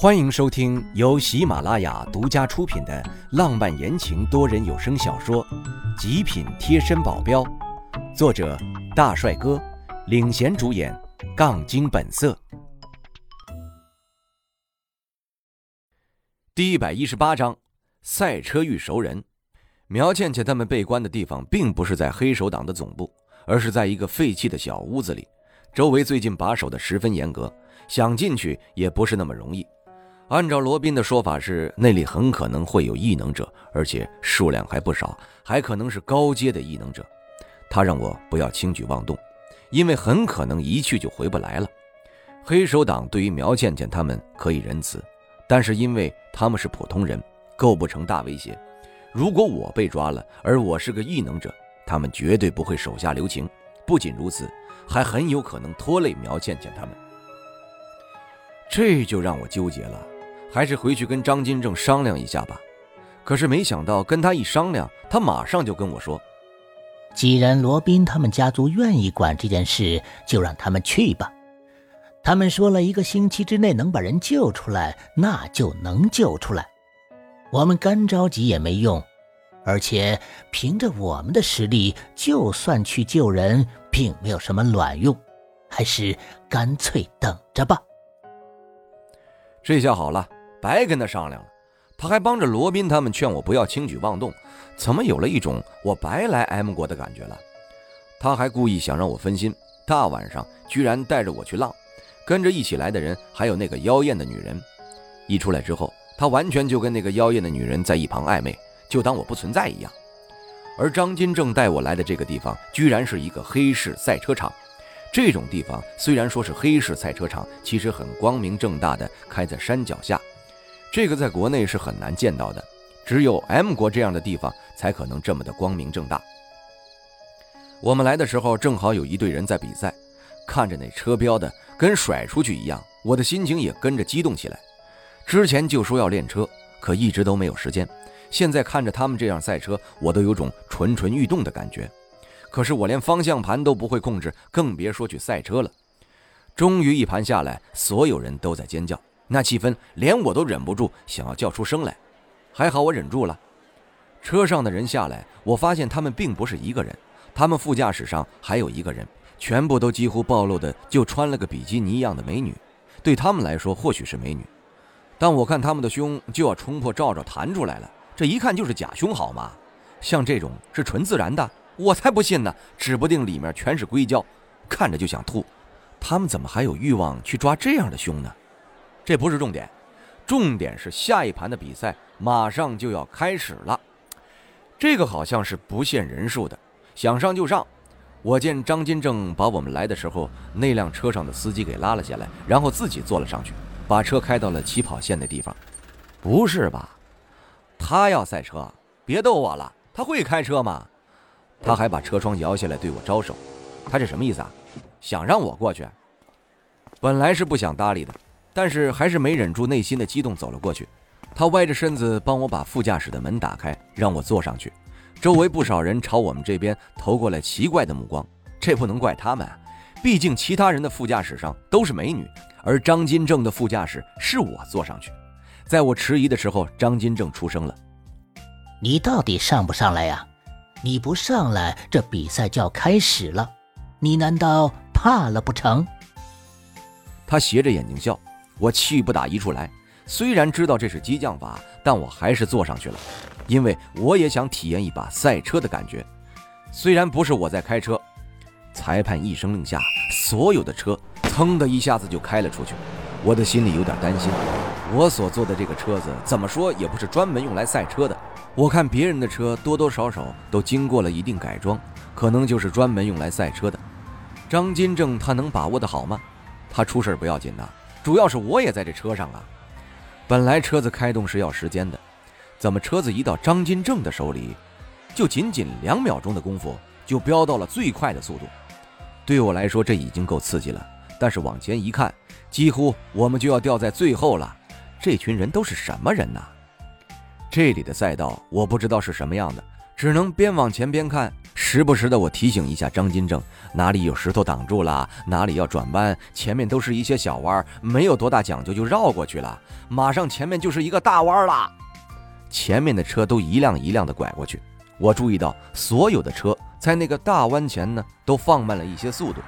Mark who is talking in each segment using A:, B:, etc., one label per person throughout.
A: 欢迎收听由喜马拉雅独家出品的浪漫言情多人有声小说《极品贴身保镖》，作者大帅哥领衔主演，杠精本色。第一百一十八章：赛车遇熟人。苗倩倩他们被关的地方，并不是在黑手党的总部，而是在一个废弃的小屋子里。周围最近把守的十分严格，想进去也不是那么容易。按照罗宾的说法是，那里很可能会有异能者，而且数量还不少，还可能是高阶的异能者。他让我不要轻举妄动，因为很可能一去就回不来了。黑手党对于苗倩倩他们可以仁慈，但是因为他们是普通人，构不成大威胁。如果我被抓了，而我是个异能者，他们绝对不会手下留情。不仅如此，还很有可能拖累苗倩倩他们。这就让我纠结了。还是回去跟张金正商量一下吧。可是没想到跟他一商量，他马上就跟我说：“
B: 既然罗宾他们家族愿意管这件事，就让他们去吧。他们说了一个星期之内能把人救出来，那就能救出来。我们干着急也没用，而且凭着我们的实力，就算去救人，并没有什么卵用，还是干脆等着吧。”
A: 这下好了。白跟他商量了，他还帮着罗宾他们劝我不要轻举妄动，怎么有了一种我白来 M 国的感觉了？他还故意想让我分心，大晚上居然带着我去浪，跟着一起来的人还有那个妖艳的女人。一出来之后，他完全就跟那个妖艳的女人在一旁暧昧，就当我不存在一样。而张金正带我来的这个地方，居然是一个黑市赛车场。这种地方虽然说是黑市赛车场，其实很光明正大的开在山脚下。这个在国内是很难见到的，只有 M 国这样的地方才可能这么的光明正大。我们来的时候正好有一队人在比赛，看着那车标的跟甩出去一样，我的心情也跟着激动起来。之前就说要练车，可一直都没有时间。现在看着他们这样赛车，我都有种蠢蠢欲动的感觉。可是我连方向盘都不会控制，更别说去赛车了。终于一盘下来，所有人都在尖叫。那气氛连我都忍不住想要叫出声来，还好我忍住了。车上的人下来，我发现他们并不是一个人，他们副驾驶上还有一个人，全部都几乎暴露的，就穿了个比基尼一样的美女。对他们来说或许是美女，但我看他们的胸就要冲破罩罩弹出来了，这一看就是假胸好吗？像这种是纯自然的，我才不信呢，指不定里面全是硅胶，看着就想吐。他们怎么还有欲望去抓这样的胸呢？这不是重点，重点是下一盘的比赛马上就要开始了。这个好像是不限人数的，想上就上。我见张金正把我们来的时候那辆车上的司机给拉了下来，然后自己坐了上去，把车开到了起跑线的地方。不是吧？他要赛车？别逗我了，他会开车吗？他还把车窗摇下来对我招手，他这什么意思啊？想让我过去？本来是不想搭理的。但是还是没忍住内心的激动，走了过去。他歪着身子帮我把副驾驶的门打开，让我坐上去。周围不少人朝我们这边投过来奇怪的目光，这不能怪他们，毕竟其他人的副驾驶上都是美女，而张金正的副驾驶是我坐上去。在我迟疑的时候，张金正出声了：“
B: 你到底上不上来呀？你不上来，这比赛就要开始了。你难道怕了不成？”
A: 他斜着眼睛笑。我气不打一处来，虽然知道这是激将法，但我还是坐上去了，因为我也想体验一把赛车的感觉。虽然不是我在开车，裁判一声令下，所有的车噌的一下子就开了出去。我的心里有点担心，我所坐的这个车子怎么说也不是专门用来赛车的。我看别人的车多多少少都经过了一定改装，可能就是专门用来赛车的。张金正他能把握的好吗？他出事不要紧的。主要是我也在这车上啊，本来车子开动是要时间的，怎么车子一到张金正的手里，就仅仅两秒钟的功夫就飙到了最快的速度？对我来说这已经够刺激了，但是往前一看，几乎我们就要掉在最后了。这群人都是什么人呐？这里的赛道我不知道是什么样的，只能边往前边看，时不时的我提醒一下张金正，哪里有石头挡住了，哪里要转弯，前面都是一些小弯，没有多大讲究就绕过去了，马上前面就是一个大弯了。前面的车都一辆一辆的拐过去，我注意到所有的车在那个大弯前呢都放慢了一些速度，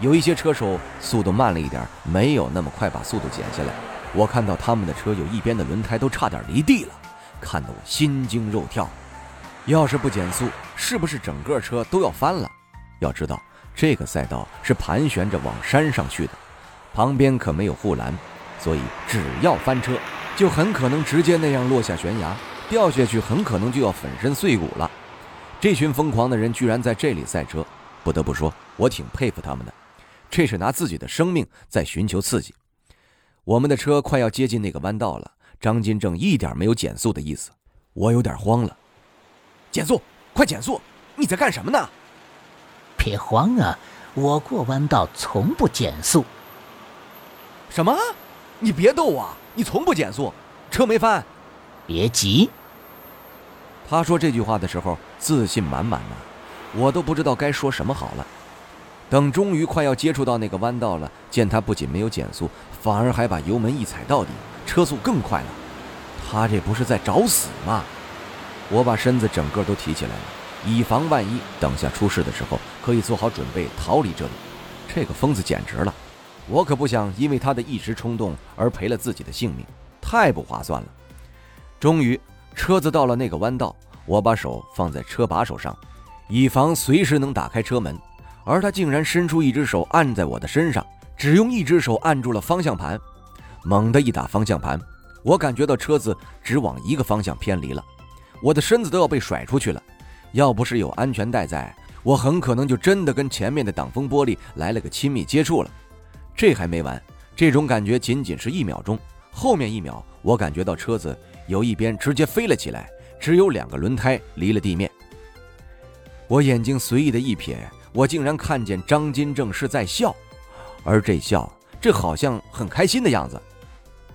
A: 有一些车手速度慢了一点，没有那么快把速度减下来。我看到他们的车有一边的轮胎都差点离地了，看得我心惊肉跳。要是不减速，是不是整个车都要翻了？要知道，这个赛道是盘旋着往山上去的，旁边可没有护栏，所以只要翻车，就很可能直接那样落下悬崖，掉下去很可能就要粉身碎骨了。这群疯狂的人居然在这里赛车，不得不说，我挺佩服他们的。这是拿自己的生命在寻求刺激。我们的车快要接近那个弯道了，张金正一点没有减速的意思，我有点慌了。减速，快减速！你在干什么呢？
B: 别慌啊，我过弯道从不减速。
A: 什么？你别逗我！你从不减速，车没翻。
B: 别急。
A: 他说这句话的时候自信满满的，我都不知道该说什么好了。等终于快要接触到那个弯道了，见他不仅没有减速，反而还把油门一踩到底，车速更快了。他这不是在找死吗？我把身子整个都提起来了，以防万一，等下出事的时候可以做好准备逃离这里。这个疯子简直了，我可不想因为他的一时冲动而赔了自己的性命，太不划算了。终于，车子到了那个弯道，我把手放在车把手上，以防随时能打开车门，而他竟然伸出一只手按在我的身上，只用一只手按住了方向盘，猛地一打方向盘，我感觉到车子只往一个方向偏离了。我的身子都要被甩出去了，要不是有安全带在，我很可能就真的跟前面的挡风玻璃来了个亲密接触了。这还没完，这种感觉仅仅是一秒钟，后面一秒，我感觉到车子有一边直接飞了起来，只有两个轮胎离了地面。我眼睛随意的一瞥，我竟然看见张金正是在笑，而这笑，这好像很开心的样子。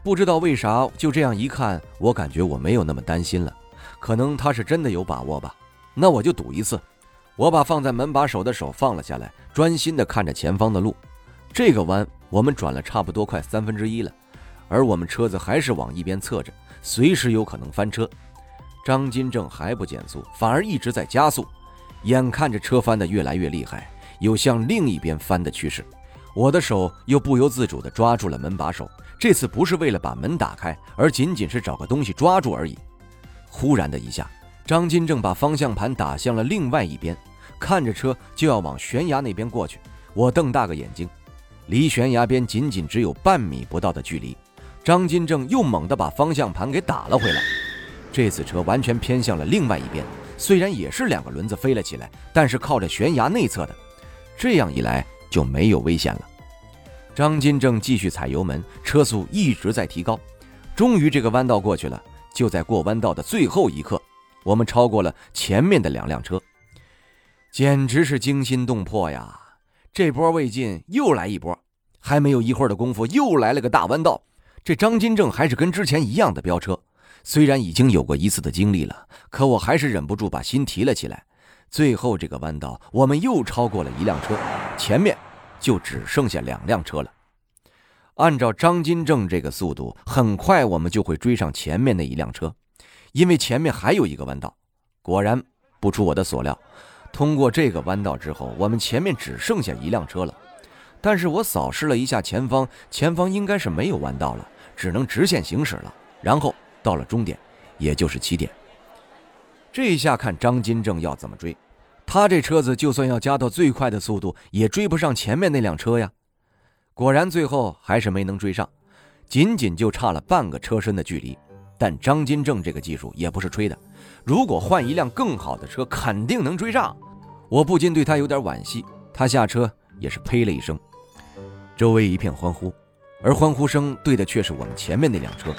A: 不知道为啥，就这样一看，我感觉我没有那么担心了。可能他是真的有把握吧，那我就赌一次。我把放在门把手的手放了下来，专心的看着前方的路。这个弯我们转了差不多快三分之一了，而我们车子还是往一边侧着，随时有可能翻车。张金正还不减速，反而一直在加速，眼看着车翻得越来越厉害，有向另一边翻的趋势。我的手又不由自主地抓住了门把手，这次不是为了把门打开，而仅仅是找个东西抓住而已。忽然的一下，张金正把方向盘打向了另外一边，看着车就要往悬崖那边过去。我瞪大个眼睛，离悬崖边仅仅只有半米不到的距离。张金正又猛地把方向盘给打了回来，这次车完全偏向了另外一边，虽然也是两个轮子飞了起来，但是靠着悬崖内侧的，这样一来就没有危险了。张金正继续踩油门，车速一直在提高，终于这个弯道过去了。就在过弯道的最后一刻，我们超过了前面的两辆车，简直是惊心动魄呀！这波未尽，又来一波，还没有一会儿的功夫，又来了个大弯道。这张金正还是跟之前一样的飙车，虽然已经有过一次的经历了，可我还是忍不住把心提了起来。最后这个弯道，我们又超过了一辆车，前面就只剩下两辆车了。按照张金正这个速度，很快我们就会追上前面那一辆车，因为前面还有一个弯道。果然，不出我的所料，通过这个弯道之后，我们前面只剩下一辆车了。但是我扫视了一下前方，前方应该是没有弯道了，只能直线行驶了。然后到了终点，也就是起点。这一下看张金正要怎么追，他这车子就算要加到最快的速度，也追不上前面那辆车呀。果然，最后还是没能追上，仅仅就差了半个车身的距离。但张金正这个技术也不是吹的，如果换一辆更好的车，肯定能追上。我不禁对他有点惋惜。他下车也是呸了一声，周围一片欢呼，而欢呼声对的却是我们前面那辆车。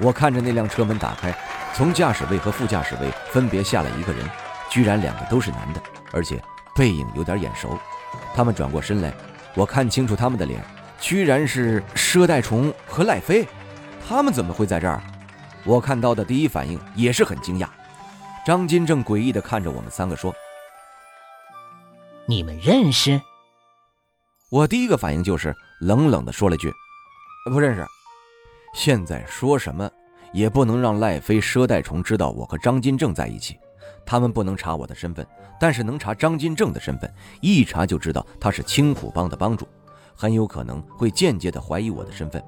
A: 我看着那辆车门打开，从驾驶位和副驾驶位分别下来一个人，居然两个都是男的，而且背影有点眼熟。他们转过身来。我看清楚他们的脸，居然是佘代虫和赖飞，他们怎么会在这儿？我看到的第一反应也是很惊讶。张金正诡异地看着我们三个说：“
B: 你们认识？
A: 我第一个反应就是冷冷的说了句：“不认识。”现在说什么也不能让赖飞、佘代虫知道我和张金正在一起。他们不能查我的身份，但是能查张金正的身份。一查就知道他是青虎帮的帮主，很有可能会间接的怀疑我的身份。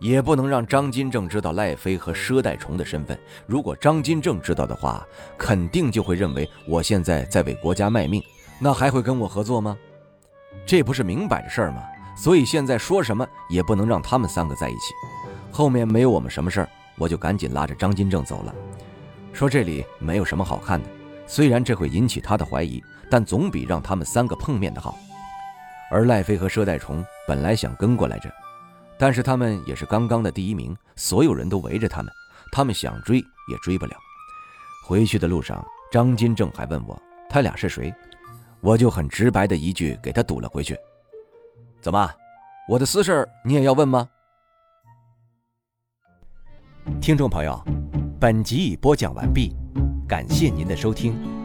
A: 也不能让张金正知道赖飞和佘代虫的身份。如果张金正知道的话，肯定就会认为我现在在为国家卖命，那还会跟我合作吗？这不是明摆着事儿吗？所以现在说什么也不能让他们三个在一起。后面没有我们什么事儿，我就赶紧拉着张金正走了，说这里没有什么好看的。虽然这会引起他的怀疑，但总比让他们三个碰面的好。而赖飞和佘代虫本来想跟过来着。但是他们也是刚刚的第一名，所有人都围着他们，他们想追也追不了。回去的路上，张金正还问我他俩是谁，我就很直白的一句给他堵了回去。怎么，我的私事你也要问吗？听众朋友，本集已播讲完毕，感谢您的收听。